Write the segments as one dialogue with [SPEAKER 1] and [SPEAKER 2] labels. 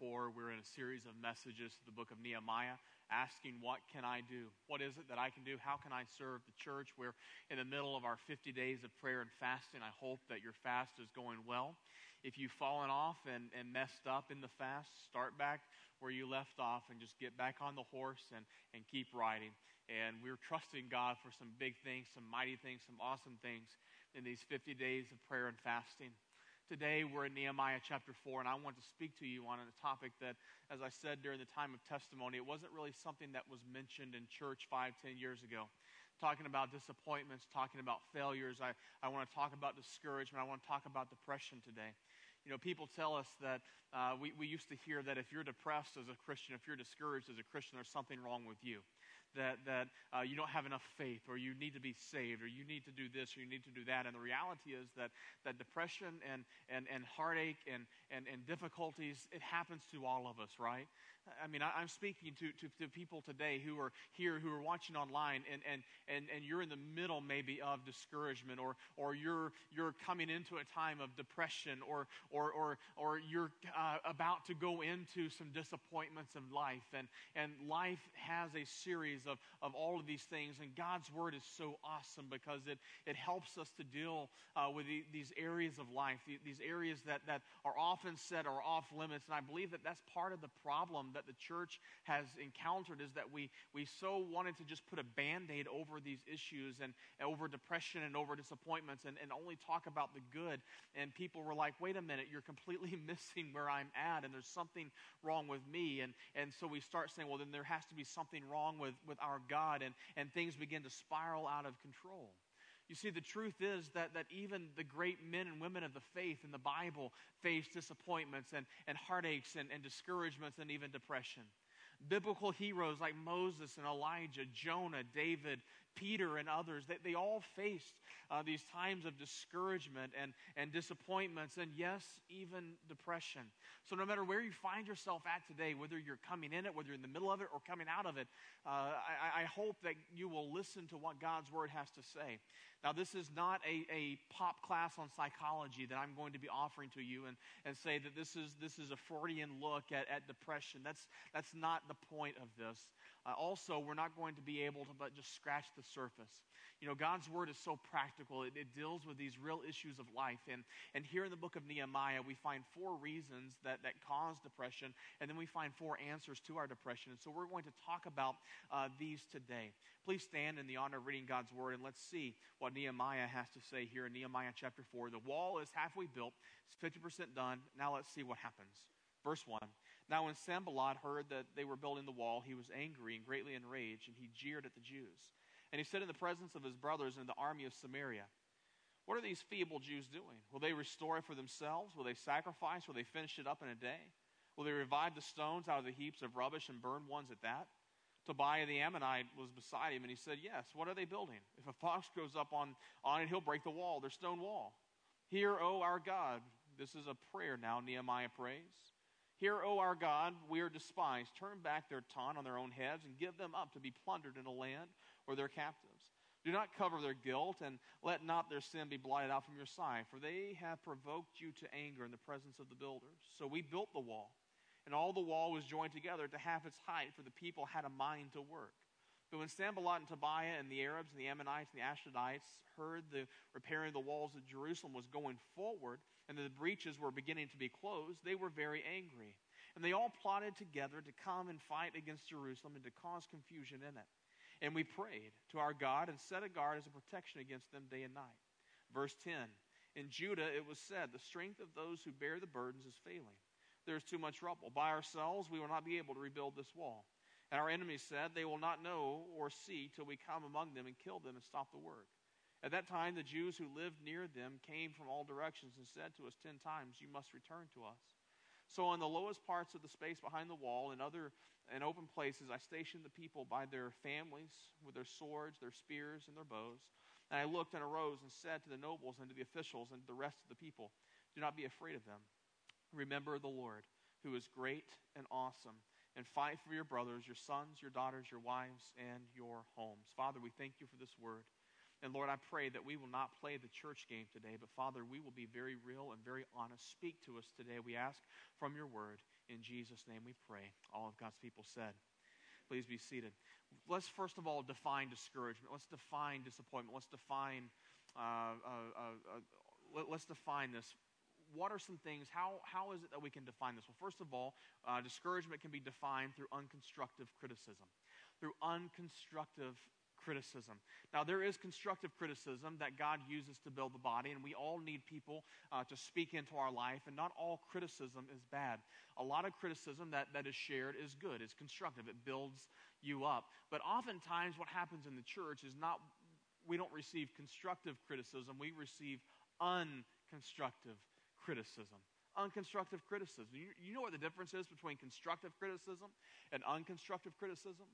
[SPEAKER 1] chapter 4. We're in a series of messages to the book of Nehemiah, asking, What can I do? What is it that I can do? How can I serve the church? We're in the middle of our 50 days of prayer and fasting. I hope that your fast is going well. If you've fallen off and, and messed up in the fast, start back where you left off and just get back on the horse and, and keep riding. And we're trusting God for some big things, some mighty things, some awesome things in these 50 days of prayer and fasting. Today, we're in Nehemiah chapter 4, and I want to speak to you on a topic that, as I said during the time of testimony, it wasn't really something that was mentioned in church five, ten years ago. Talking about disappointments, talking about failures. I, I want to talk about discouragement. I want to talk about depression today. You know, people tell us that uh, we, we used to hear that if you're depressed as a Christian, if you're discouraged as a Christian, there's something wrong with you that, that uh, you don't have enough faith or you need to be saved or you need to do this or you need to do that. And the reality is that, that depression and, and, and heartache and, and, and difficulties, it happens to all of us, right? I mean, I, am speaking to, to, to, people today who are here, who are watching online, and, and, and, and you're in the middle maybe of discouragement, or, or you're, you're coming into a time of depression, or, or, or, or you're uh, about to go into some disappointments of life. And, and life has a series of, of all of these things, and God's Word is so awesome because it, it helps us to deal uh, with the, these areas of life, these areas that, that are often set or off limits. And I believe that that's part of the problem that the church has encountered is that we, we so wanted to just put a band aid over these issues and, and over depression and over disappointments and, and only talk about the good. And people were like, wait a minute, you're completely missing where I'm at, and there's something wrong with me. And, and so we start saying, well, then there has to be something wrong with, with our God, and, and things begin to spiral out of control. You see, the truth is that, that even the great men and women of the faith in the Bible face disappointments and, and heartaches and, and discouragements and even depression. Biblical heroes like Moses and Elijah, Jonah, David, Peter, and others, they, they all faced uh, these times of discouragement and, and disappointments, and yes, even depression. So, no matter where you find yourself at today, whether you're coming in it, whether you're in the middle of it, or coming out of it, uh, I, I hope that you will listen to what God's Word has to say. Now, this is not a, a pop class on psychology that I'm going to be offering to you and, and say that this is, this is a Freudian look at, at depression. That's, that's not the point of this. Uh, also, we're not going to be able to but just scratch the surface. You know, God's word is so practical, it, it, deals with these real issues of life. And, and here in the book of Nehemiah, we find four reasons that, that cause depression, and then we find four answers to our depression. And so we're going to talk about uh, these today. Please stand in the honor of reading God's word, and let's see what Nehemiah has to say here in Nehemiah chapter 4. The wall is halfway built, it's 50% done. Now let's see what happens. Verse 1 Now, when Sanballat heard that they were building the wall, he was angry and greatly enraged, and he jeered at the Jews. And he said in the presence of his brothers and the army of Samaria, What are these feeble Jews doing? Will they restore it for themselves? Will they sacrifice? Will they finish it up in a day? Will they revive the stones out of the heaps of rubbish and burn ones at that? Tobiah the Ammonite was beside him, and he said, Yes, what are they building? If a fox goes up on, on it, he'll break the wall, their stone wall. Hear, O our God. This is a prayer now, Nehemiah prays. Hear, O our God, we are despised. Turn back their taunt on their own heads and give them up to be plundered in a land where they're captives. Do not cover their guilt, and let not their sin be blotted out from your sight, for they have provoked you to anger in the presence of the builders. So we built the wall and all the wall was joined together to half its height, for the people had a mind to work. But when Sanballat and Tobiah and the Arabs and the Ammonites and the Ashdodites heard the repairing of the walls of Jerusalem was going forward and the breaches were beginning to be closed, they were very angry. And they all plotted together to come and fight against Jerusalem and to cause confusion in it. And we prayed to our God and set a guard as a protection against them day and night. Verse 10 In Judah it was said, The strength of those who bear the burdens is failing there's too much rubble. By ourselves, we will not be able to rebuild this wall. And our enemies said, They will not know or see till we come among them and kill them and stop the work. At that time, the Jews who lived near them came from all directions and said to us ten times, You must return to us. So, on the lowest parts of the space behind the wall and other and open places, I stationed the people by their families with their swords, their spears, and their bows. And I looked and arose and said to the nobles and to the officials and to the rest of the people, Do not be afraid of them. Remember the Lord, who is great and awesome, and fight for your brothers, your sons, your daughters, your wives, and your homes. Father, we thank you for this word. And Lord, I pray that we will not play the church game today, but Father, we will be very real and very honest. Speak to us today, we ask from your word. In Jesus' name we pray. All of God's people said. Please be seated. Let's first of all define discouragement. Let's define disappointment. Let's define, uh, uh, uh, uh let, us define this. What are some things? How, how is it that we can define this? Well, first of all, uh, discouragement can be defined through unconstructive criticism. Through unconstructive criticism. Now, there is constructive criticism that God uses to build the body, and we all need people uh, to speak into our life, and not all criticism is bad. A lot of criticism that, that is shared is good, it's constructive, it builds you up. But oftentimes, what happens in the church is not, we don't receive constructive criticism, we receive unconstructive criticism unconstructive criticism. You, you, know what the difference is between constructive criticism and unconstructive criticism?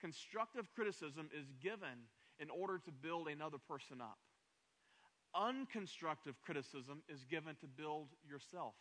[SPEAKER 1] Constructive criticism is given in order to build another person up. Unconstructive criticism is given to build yourself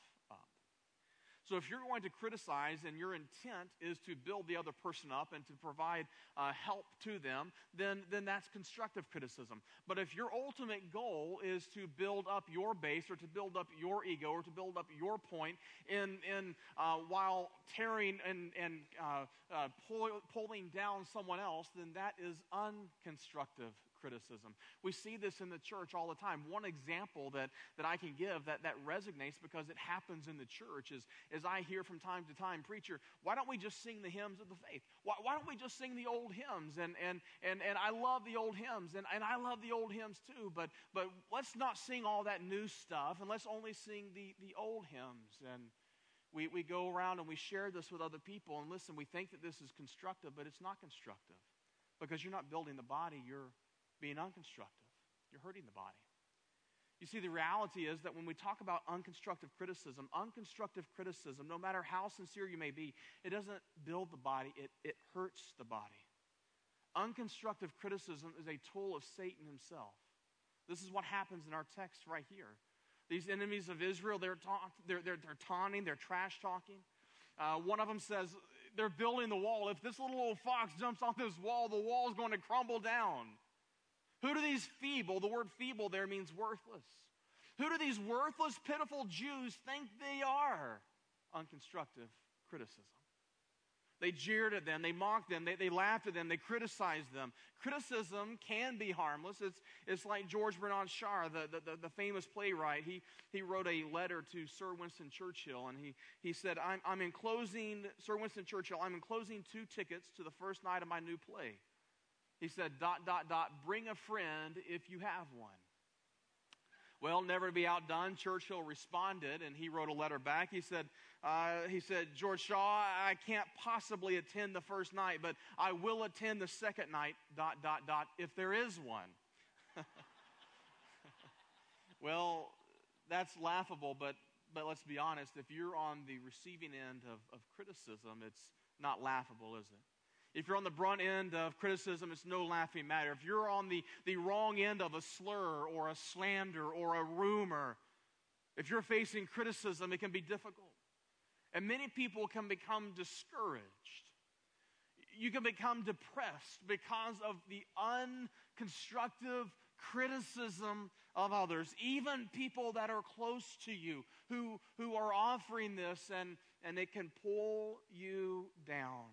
[SPEAKER 1] so if you're going to criticize and your intent is to build the other person up and to provide uh, help to them, then, then that's constructive criticism. But if your ultimate goal is to build up your base or to build up your ego or to build up your point in, in, uh, while tearing and, and uh, uh pull, pulling down someone else, then that is unconstructive criticism. We see this in the church all the time. One example that, that I can give that, that resonates because it happens in the church is, is I hear from time to time, preacher, why don't we just sing the hymns of the faith? Why, why don't we just sing the old hymns? And, and, and, and I love the old hymns, and, and I love the old hymns too, but, but let's not sing all that new stuff, and let's only sing the, the old hymns. And we, we go around and we share this with other people, and listen, we think that this is constructive, but it's not constructive because you're not building the body, you're being unconstructive. You're hurting the body. You see, the reality is that when we talk about unconstructive criticism, unconstructive criticism, no matter how sincere you may be, it doesn't build the body, it, it hurts the body. Unconstructive criticism is a tool of Satan himself. This is what happens in our text right here. These enemies of Israel, they're, ta- they're, they're, they're taunting, they're trash talking. Uh, one of them says, they're building the wall. If this little old fox jumps on this wall, the wall's going to crumble down. Who do these feeble, the word feeble there means worthless. Who do these worthless, pitiful Jews think they are? Unconstructive criticism. They jeered at them, they mocked them, they, they laughed at them, they criticized them. Criticism can be harmless. It's, it's like George Bernard Shaw, the, the, the, famous playwright. He, he wrote a letter to Sir Winston Churchill, and he, he said, I'm, I'm enclosing, Sir Winston Churchill, I'm enclosing two tickets to the first night of my new play. He said, dot, dot, dot, bring a friend if you have one. Well, never to be outdone, Churchill responded and he wrote a letter back. He said, uh, he said, George Shaw, I can't possibly attend the first night, but I will attend the second night, dot, dot, dot, if there is one. well, that's laughable, but, but let's be honest. If you're on the receiving end of, of criticism, it's not laughable, is it? If you're on the brunt end of criticism, it's no laughing matter. If you're on the, the wrong end of a slur or a slander or a rumor, if you're facing criticism, it can be difficult. And many people can become discouraged. You can become depressed because of the unconstructive criticism of others, even people that are close to you who, who are offering this, and, and it can pull you down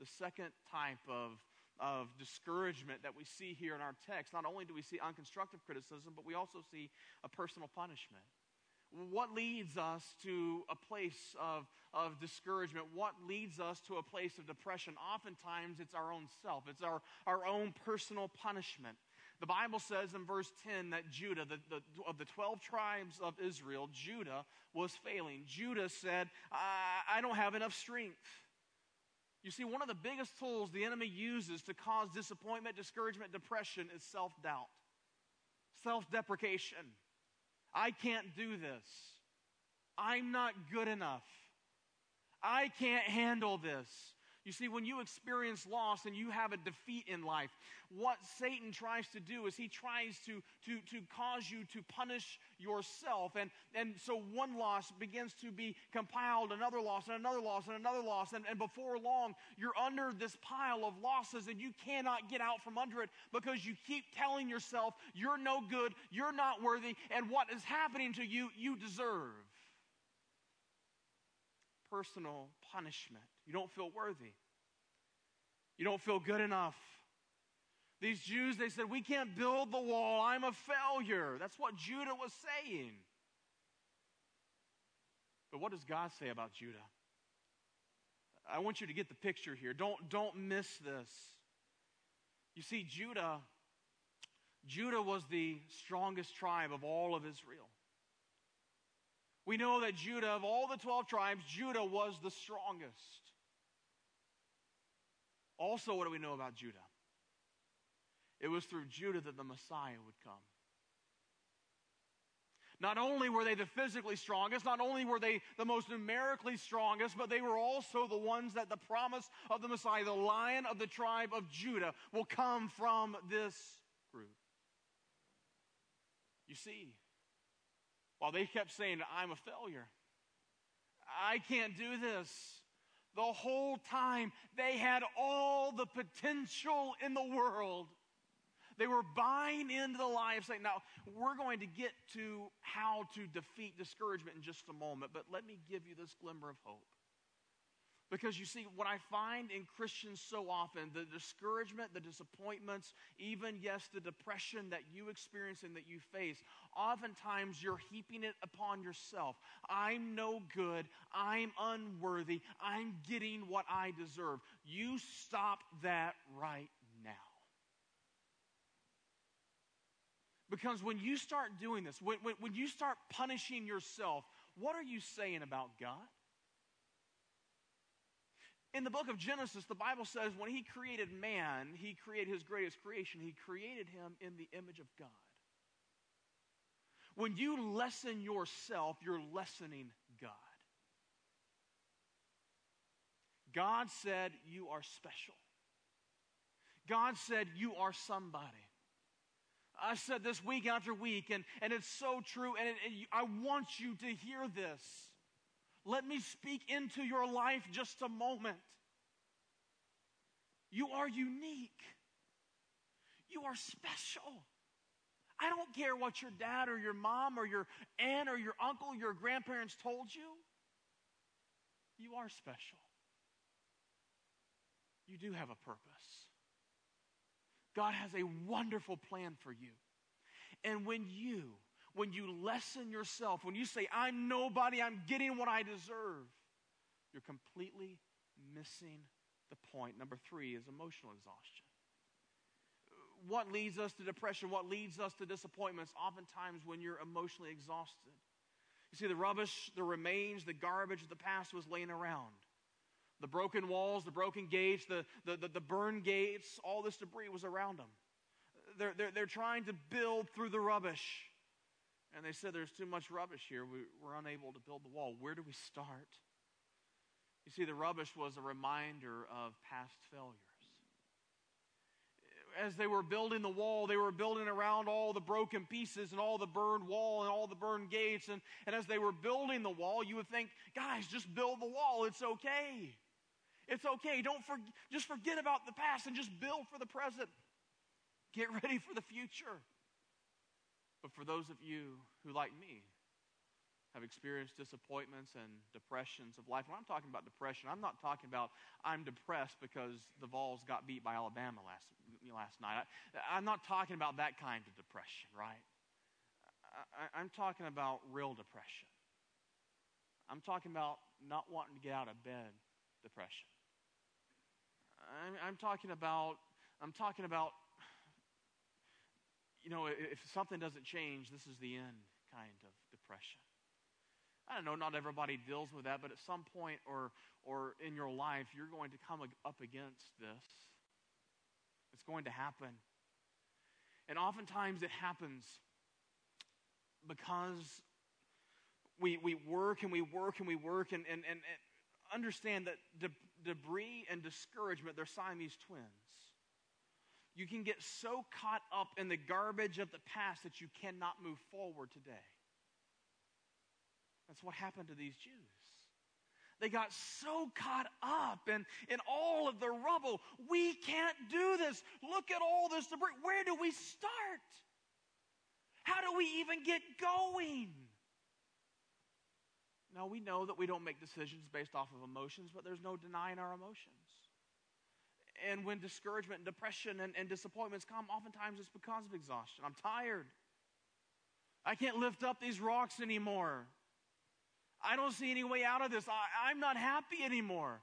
[SPEAKER 1] the second type of, of discouragement that we see here in our text. Not only do we see unconstructive criticism, but we also see a personal punishment. What leads us to a place of, of discouragement? What leads us to a place of depression? Oftentimes, it's our own self, it's our, our own personal punishment. The Bible says in verse 10 that Judah, the, the, of the 12 tribes of Israel, Judah was failing. Judah said, I, I don't have enough strength. You see, one of the biggest tools the enemy uses to cause disappointment, discouragement, depression is self doubt, self deprecation. I can't do this. I'm not good enough. I can't handle this. You see, when you experience loss and you have a defeat in life, what Satan tries to do is he tries to, to, to cause you to punish yourself. And, and so one loss begins to be compiled, another loss, and another loss, and another loss. And, and before long, you're under this pile of losses and you cannot get out from under it because you keep telling yourself you're no good, you're not worthy, and what is happening to you, you deserve personal punishment. You don't feel worthy. You don't feel good enough. These Jews, they said, We can't build the wall. I'm a failure. That's what Judah was saying. But what does God say about Judah? I want you to get the picture here. Don't, don't miss this. You see, Judah, Judah was the strongest tribe of all of Israel. We know that Judah, of all the 12 tribes, Judah was the strongest. Also, what do we know about Judah? It was through Judah that the Messiah would come. Not only were they the physically strongest, not only were they the most numerically strongest, but they were also the ones that the promise of the Messiah, the lion of the tribe of Judah, will come from this group. You see, while they kept saying, I'm a failure, I can't do this. The whole time, they had all the potential in the world. They were buying into the lie of Satan. Now, we're going to get to how to defeat discouragement in just a moment, but let me give you this glimmer of hope. Because you see, what I find in Christians so often, the discouragement, the disappointments, even, yes, the depression that you experience and that you face, oftentimes you're heaping it upon yourself. I'm no good. I'm unworthy. I'm getting what I deserve. You stop that right now. Because when you start doing this, when, when, when you start punishing yourself, what are you saying about God? In the book of Genesis, the Bible says when he created man, he created his greatest creation. He created him in the image of God. When you lessen yourself, you're lessening God. God said, You are special. God said, You are somebody. I said this week after week, and, and it's so true, and it, it, I want you to hear this. Let me speak into your life just a moment. You are unique. You are special. I don't care what your dad or your mom or your aunt or your uncle, your grandparents told you. You are special. You do have a purpose. God has a wonderful plan for you. And when you when you lessen yourself, when you say, I'm nobody, I'm getting what I deserve, you're completely missing the point. Number three is emotional exhaustion. What leads us to depression? What leads us to disappointments? Oftentimes, when you're emotionally exhausted. You see, the rubbish, the remains, the garbage of the past was laying around. The broken walls, the broken gates, the, the, the, the burned gates, all this debris was around them. They're, they're, they're trying to build through the rubbish. And they said, There's too much rubbish here. We, we're unable to build the wall. Where do we start? You see, the rubbish was a reminder of past failures. As they were building the wall, they were building around all the broken pieces and all the burned wall and all the burned gates. And, and as they were building the wall, you would think, guys, just build the wall. It's okay. It's okay. Don't for, just forget about the past and just build for the present. Get ready for the future. But for those of you who, like me, have experienced disappointments and depressions of life. When I'm talking about depression, I'm not talking about I'm depressed because the Vols got beat by Alabama last, last night. I, am not talking about that kind of depression, right? I, I'm talking about real depression. I'm talking about not wanting to get out of bed depression. I'm, I'm talking about I'm talking about you know, if something doesn't change, this is the end kind of depression. I don't know, not everybody deals with that, but at some point or, or in your life, you're going to come up against this. It's going to happen. And oftentimes it happens because we, we work and we work and we work and, and, and, and understand that de- debris and discouragement, they're Siamese twins. You can get so caught up in the garbage of the past that you cannot move forward today. That's what happened to these Jews. They got so caught up in, in all of the rubble. We can't do this. Look at all this debris. Where do we start? How do we even get going? Now, we know that we don't make decisions based off of emotions, but there's no denying our emotions. And when discouragement and depression and, and disappointments come, oftentimes it's because of exhaustion. I'm tired. I can't lift up these rocks anymore. I don't see any way out of this. I, am not happy anymore.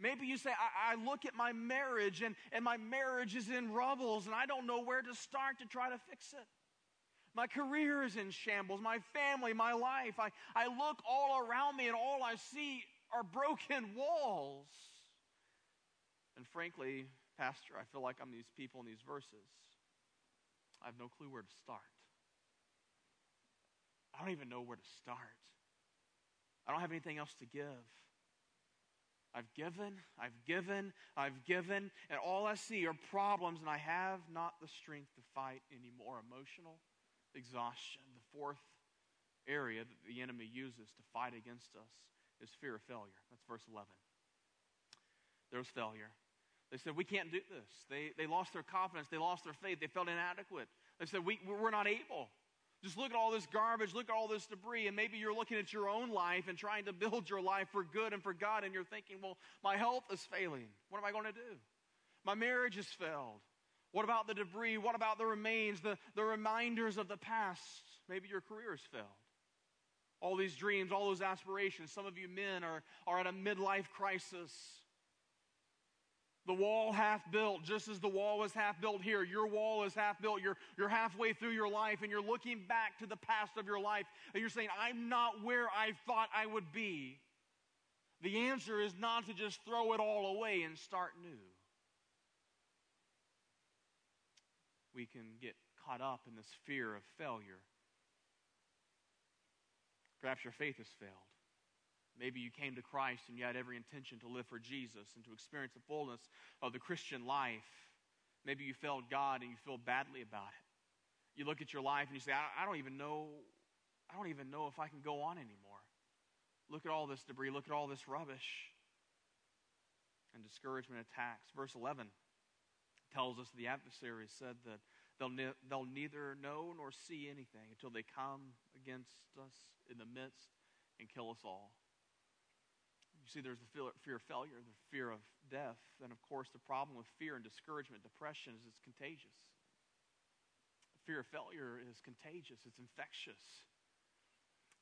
[SPEAKER 1] Maybe you say, I, I, look at my marriage and, and my marriage is in rubbles and I don't know where to start to try to fix it. My career is in shambles, my family, my life. I, I look all around me and all I see are broken walls. And frankly, Pastor, I feel like I'm these people in these verses. I have no clue where to start. I don't even know where to start. I don't have anything else to give. I've given, I've given, I've given, and all I see are problems, and I have not the strength to fight anymore. Emotional exhaustion. The fourth area that the enemy uses to fight against us is fear of failure. That's verse 11. There was failure. They said, We can't do this. They, they lost their confidence. They lost their faith. They felt inadequate. They said, we, We're not able. Just look at all this garbage, look at all this debris, and maybe you're looking at your own life and trying to build your life for good and for God, and you're thinking, well, my health is failing. What am I going to do? My marriage has failed. What about the debris? What about the remains, the, the reminders of the past? Maybe your career has failed. All these dreams, all those aspirations. Some of you men are, are at a midlife crisis. The wall half built, just as the wall was half built here. Your wall is half built. You're, you're halfway through your life and you're looking back to the past of your life and you're saying, I'm not where I thought I would be. The answer is not to just throw it all away and start new. We can get caught up in this fear of failure. Perhaps your faith has failed. Maybe you came to Christ and you had every intention to live for Jesus and to experience the fullness of the Christian life. Maybe you failed God and you feel badly about it. You look at your life and you say, I, I don't even know, I don't even know if I can go on anymore. Look at all this debris, look at all this rubbish. And discouragement attacks. Verse 11 tells us the adversary said that they'll, ne- they'll neither know nor see anything until they come against us in the midst and kill us all. You see, there's the fear of failure, the fear of death, and of course, the problem with fear and discouragement, depression, is it's contagious. Fear of failure is contagious, it's infectious.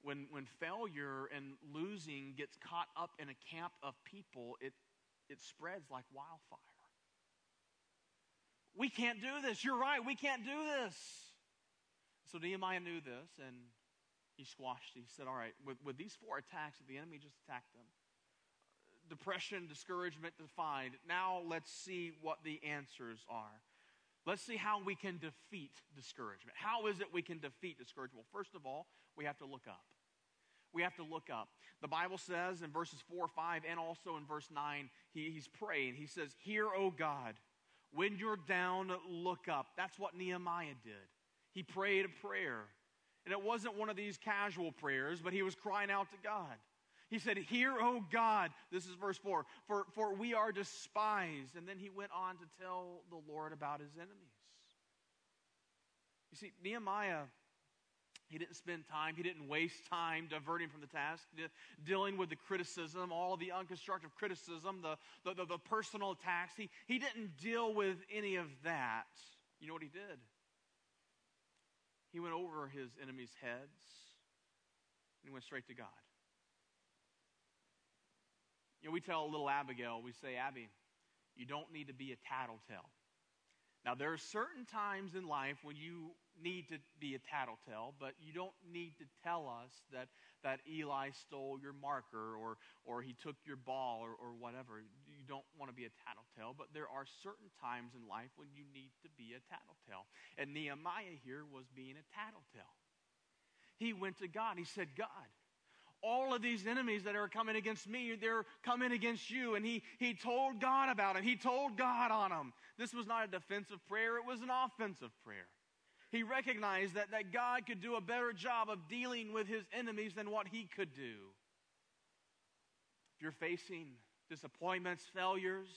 [SPEAKER 1] When, when failure and losing gets caught up in a camp of people, it, it spreads like wildfire. We can't do this. You're right. We can't do this. So Nehemiah knew this and he squashed it. He said, All right, with, with these four attacks the enemy just attacked them, depression, discouragement defined. Now let's see what the answers are. Let's see how we can defeat discouragement. How is it we can defeat discouragement? Well, first of all, we have to look up. We have to look up. The Bible says in verses 4, 5, and also in verse 9, he, he's praying. He says, Hear, O God, when you're down, look up. That's what Nehemiah did. He prayed a prayer. And it wasn't one of these casual prayers, but he was crying out to God. He said, Hear, O God. This is verse 4 for, for we are despised. And then he went on to tell the Lord about his enemies. You see, Nehemiah, he didn't spend time, he didn't waste time diverting from the task, dealing with the criticism, all the unconstructive criticism, the, the, the, the personal attacks. He, he didn't deal with any of that. You know what he did? He went over his enemies' heads and he went straight to God. You know, we tell little Abigail, we say, Abby, you don't need to be a tattletale. Now, there are certain times in life when you need to be a tattletale, but you don't need to tell us that, that Eli stole your marker or, or he took your ball or, or whatever. You don't want to be a tattletale, but there are certain times in life when you need to be a tattletale. And Nehemiah here was being a tattletale. He went to God. He said, God, all of these enemies that are coming against me, they're coming against you. And he, he told God about it. He told God on them. This was not a defensive prayer, it was an offensive prayer. He recognized that, that God could do a better job of dealing with his enemies than what he could do. If you're facing disappointments, failures,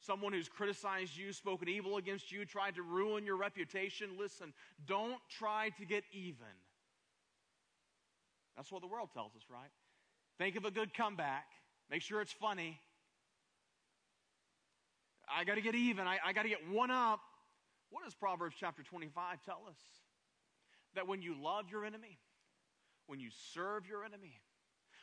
[SPEAKER 1] someone who's criticized you, spoken evil against you, tried to ruin your reputation, listen, don't try to get even. That's what the world tells us, right? Think of a good comeback. Make sure it's funny. I got to get even. I, I got to get one up. What does Proverbs chapter 25 tell us? That when you love your enemy, when you serve your enemy,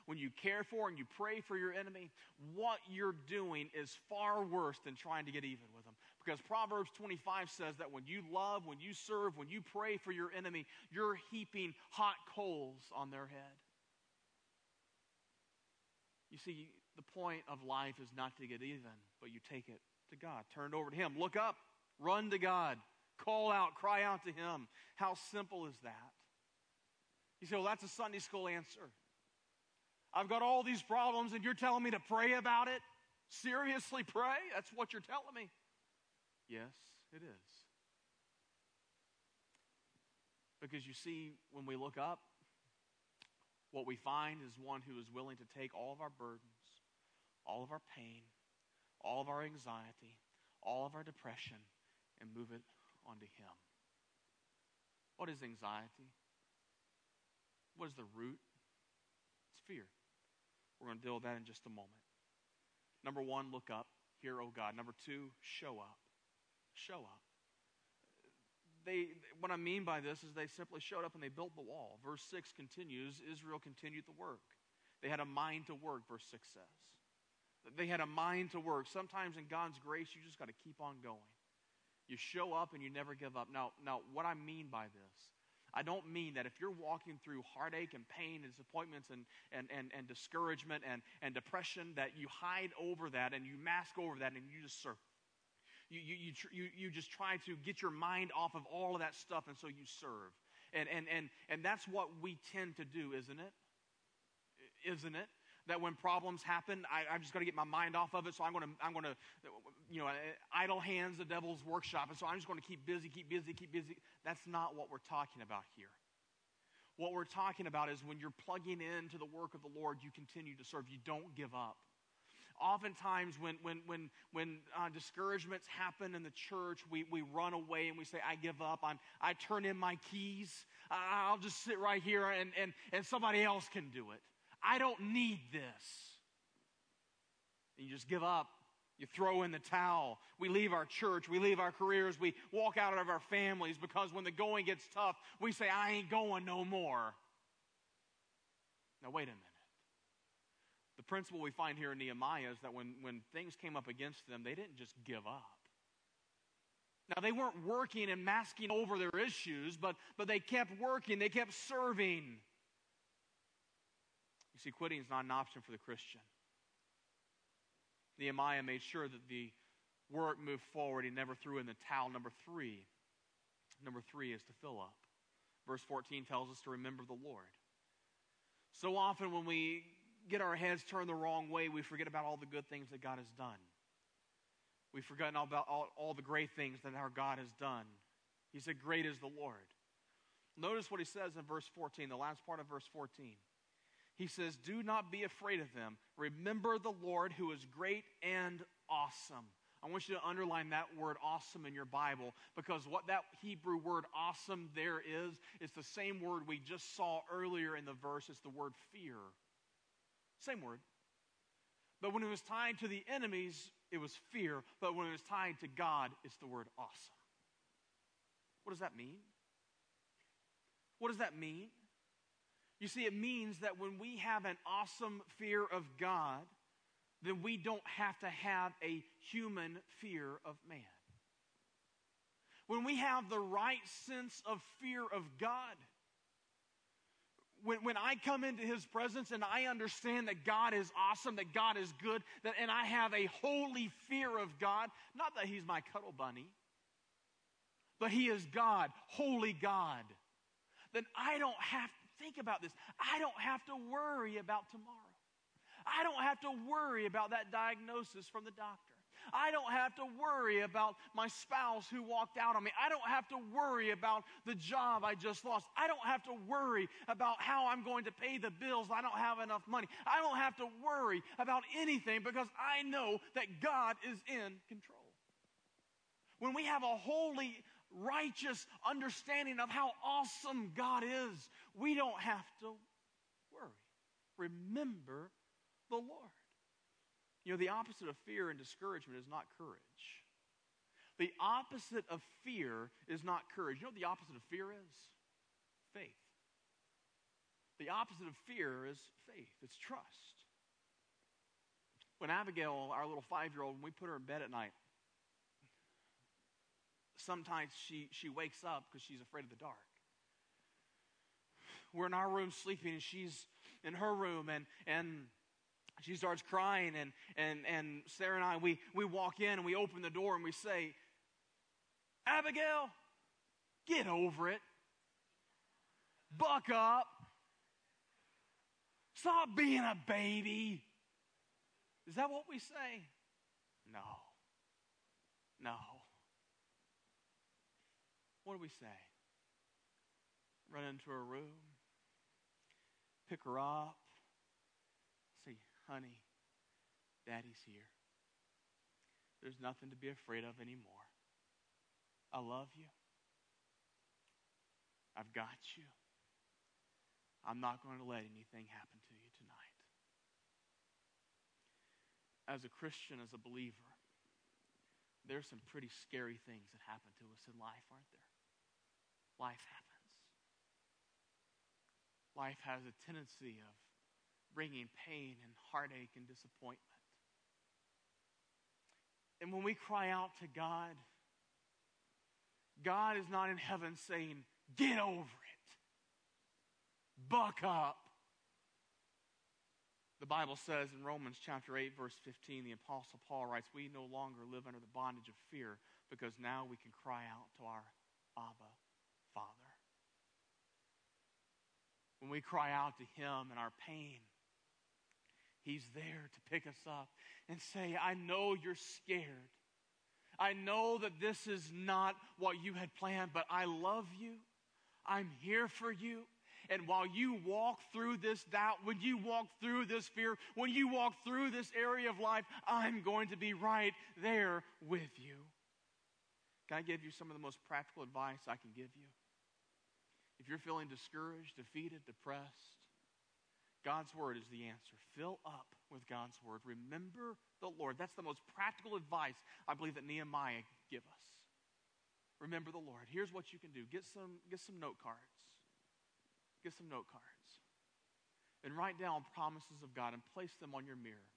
[SPEAKER 1] when you care for and you pray for your enemy, what you're doing is far worse than trying to get even with them. Because Proverbs 25 says that when you love, when you serve, when you pray for your enemy, you're heaping hot coals on their head. You see, the point of life is not to get even, but you take it to God. Turn it over to Him. Look up, run to God, call out, cry out to Him. How simple is that? You say, well, that's a Sunday school answer. I've got all these problems, and you're telling me to pray about it? Seriously, pray? That's what you're telling me. Yes, it is. Because you see, when we look up, what we find is one who is willing to take all of our burdens, all of our pain, all of our anxiety, all of our depression, and move it onto Him. What is anxiety? What is the root? It's fear. We're going to deal with that in just a moment. Number one, look up. Hear, oh God. Number two, show up. Show up. They, what I mean by this is they simply showed up and they built the wall. Verse 6 continues Israel continued the work. They had a mind to work, verse 6 says. They had a mind to work. Sometimes in God's grace, you just got to keep on going. You show up and you never give up. Now, now, what I mean by this, I don't mean that if you're walking through heartache and pain and disappointments and, and, and, and discouragement and, and depression, that you hide over that and you mask over that and you just serve. You, you, you, you, you just try to get your mind off of all of that stuff, and so you serve. And, and, and, and that's what we tend to do, isn't it? Isn't it? that when problems happen, I, have just got to get my mind off of it. So I'm going to, I'm going to, you know, uh, idle hands, the devil's workshop. And so I'm just going to keep busy, keep busy, keep busy. That's not what we're talking about here. What we're talking about is when you're plugging into the work of the Lord, you continue to serve. You don't give up. Oftentimes, when, when, when, when uh, discouragements happen in the church, we, we run away and we say, I give up. I'm, I turn in my keys. I'll just sit right here and, and, and somebody else can do it. I don't need this. And you just give up. You throw in the towel. We leave our church. We leave our careers. We walk out of our families because when the going gets tough, we say, I ain't going no more. Now, wait a minute. Principle we find here in Nehemiah is that when, when things came up against them, they didn't just give up. Now, they weren't working and masking over their issues, but, but they kept working, they kept serving. You see, quitting is not an option for the Christian. Nehemiah made sure that the work moved forward. He never threw in the towel. Number three, number three is to fill up. Verse 14 tells us to remember the Lord. So often when we get our heads turned the wrong way, we forget about all the good things that God has done. We've forgotten all about all, all the great things that our God has done. He said, Great is the Lord. Notice what he says in verse 14, the last part of verse 14. He says, Do not be afraid of them. Remember the Lord who is great and awesome. I want you to underline that word awesome in your Bible because what that Hebrew word awesome there is, is the same word we just saw earlier in the verse. It's the word fear. Same word. But when it was tied to the enemies, it was fear. But when it was tied to God, it's the word awesome. What does that mean? What does that mean? You see, it means that when we have an awesome fear of God, then we don't have to have a human fear of man. When we have the right sense of fear of God, when, when I come into his presence and I understand that God is awesome, that God is good, that, and I have a holy fear of God, not that he's my cuddle bunny, but he is God, holy God, then I don't have to think about this. I don't have to worry about tomorrow. I don't have to worry about that diagnosis from the doctor. I don't have to worry about my spouse who walked out on me. I don't have to worry about the job I just lost. I don't have to worry about how I'm going to pay the bills. I don't have enough money. I don't have to worry about anything because I know that God is in control. When we have a holy, righteous understanding of how awesome God is, we don't have to worry. Remember the Lord. You know, the opposite of fear and discouragement is not courage. The opposite of fear is not courage. You know what the opposite of fear is? Faith. The opposite of fear is faith, it's trust. When Abigail, our little five year old, when we put her in bed at night, sometimes she, she wakes up because she's afraid of the dark. We're in our room sleeping, and she's in her room, and, and she starts crying, and, and, and Sarah and I, we, we walk in and we open the door and we say, Abigail, get over it. Buck up. Stop being a baby. Is that what we say? No. No. What do we say? Run into her room, pick her up, honey, daddy's here. There's nothing to be afraid of anymore. I love you. I've got you. I'm not going to let anything happen to you tonight. As a Christian, as a believer, there's some pretty scary things that happen to us in life, aren't there? Life happens. Life has a tendency of bringing pain and heartache and disappointment. And when we cry out to God, God is not in heaven saying, Get over it, buck up. The Bible says in Romans chapter 8, verse 15, the Apostle Paul writes, We no longer live under the bondage of fear because now we can cry out to our Abba, Father. When we cry out to Him in our pain, He's there to pick us up and say, I know you're scared. I know that this is not what you had planned, but I love you. I'm here for you. And while you walk through this doubt, when you walk through this fear, when you walk through this area of life, I'm going to be right there with you. Can I give you some of the most practical advice I can give you? If you're feeling discouraged, defeated, depressed, God's word is the answer. Fill up with God's word. Remember the Lord. That's the most practical advice I believe that Nehemiah give us. Remember the Lord. Here's what you can do. Get some, get some note cards. Get some note cards. And write down promises of God and place them on your mirror.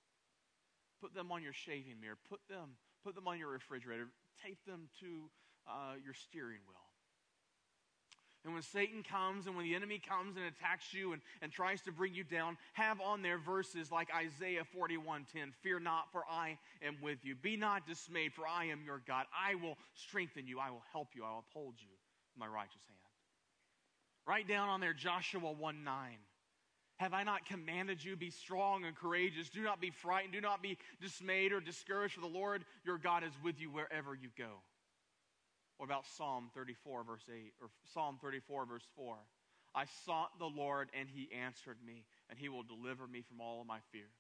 [SPEAKER 1] Put them on your shaving mirror. Put them, put them on your refrigerator. Tape them to uh, your steering wheel. And when Satan comes and when the enemy comes and attacks you and, and tries to bring you down, have on there verses like Isaiah 41:10. Fear not, for I am with you. Be not dismayed, for I am your God. I will strengthen you. I will help you. I will uphold you with my righteous hand. Write down on there Joshua 1 9. Have I not commanded you? Be strong and courageous. Do not be frightened. Do not be dismayed or discouraged, for the Lord your God is with you wherever you go. What about Psalm 34, verse 8, or Psalm 34, verse 4? I sought the Lord, and he answered me, and he will deliver me from all of my fears.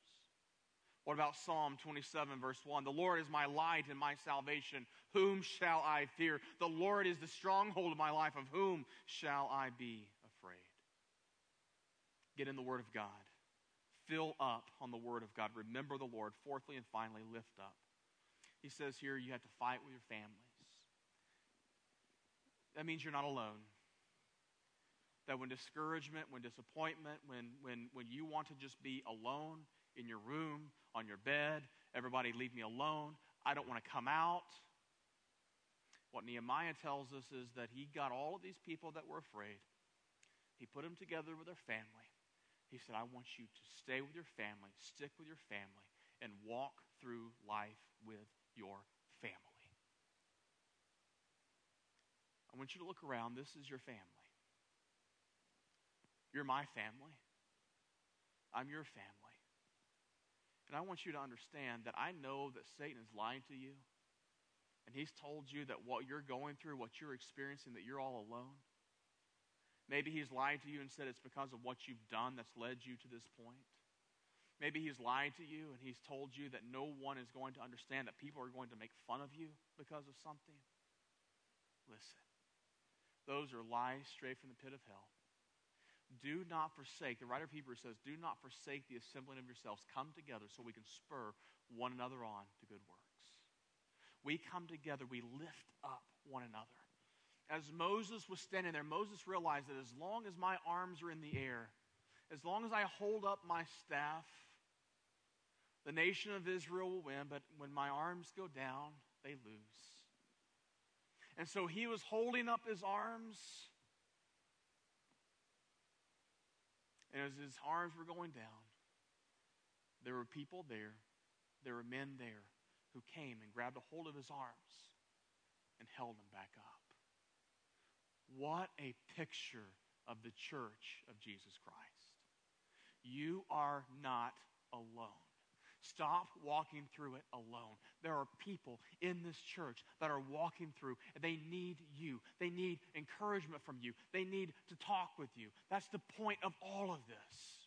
[SPEAKER 1] What about Psalm 27, verse 1? The Lord is my light and my salvation. Whom shall I fear? The Lord is the stronghold of my life. Of whom shall I be afraid? Get in the Word of God. Fill up on the Word of God. Remember the Lord. Fourthly and finally, lift up. He says here you have to fight with your family that means you're not alone. That when discouragement, when disappointment, when, when, when you want to just be alone in your room, on your bed, everybody leave me alone, I don't want to come out. What Nehemiah tells us is that he got all of these people that were afraid, he put them together with their family. He said, I want you to stay with your family, stick with your family, and walk through life with your family. I want you to look around. This is your family. You're my family. I'm your family. And I want you to understand that I know that Satan is lying to you. And he's told you that what you're going through, what you're experiencing, that you're all alone. Maybe he's lied to you and said it's because of what you've done that's led you to this point. Maybe he's lied to you and he's told you that no one is going to understand, that people are going to make fun of you because of something. Listen, those are lies straight from the pit of hell. Do not forsake, the writer of Hebrews says, do not forsake the assembling of yourselves. Come together so we can spur one another on to good works. We come together, we lift up one another. As Moses was standing there, Moses realized that as long as my arms are in the air, as long as I hold up my staff, the nation of Israel will win, but when my arms go down, they lose. And so he was holding up his arms And as his arms were going down, there were people there, there were men there who came and grabbed a hold of his arms and held him back up. What a picture of the church of Jesus Christ. You are not alone. Stop walking through it alone. There are people in this church that are walking through, and they need you. They need encouragement from you. They need to talk with you. That's the point of all of this.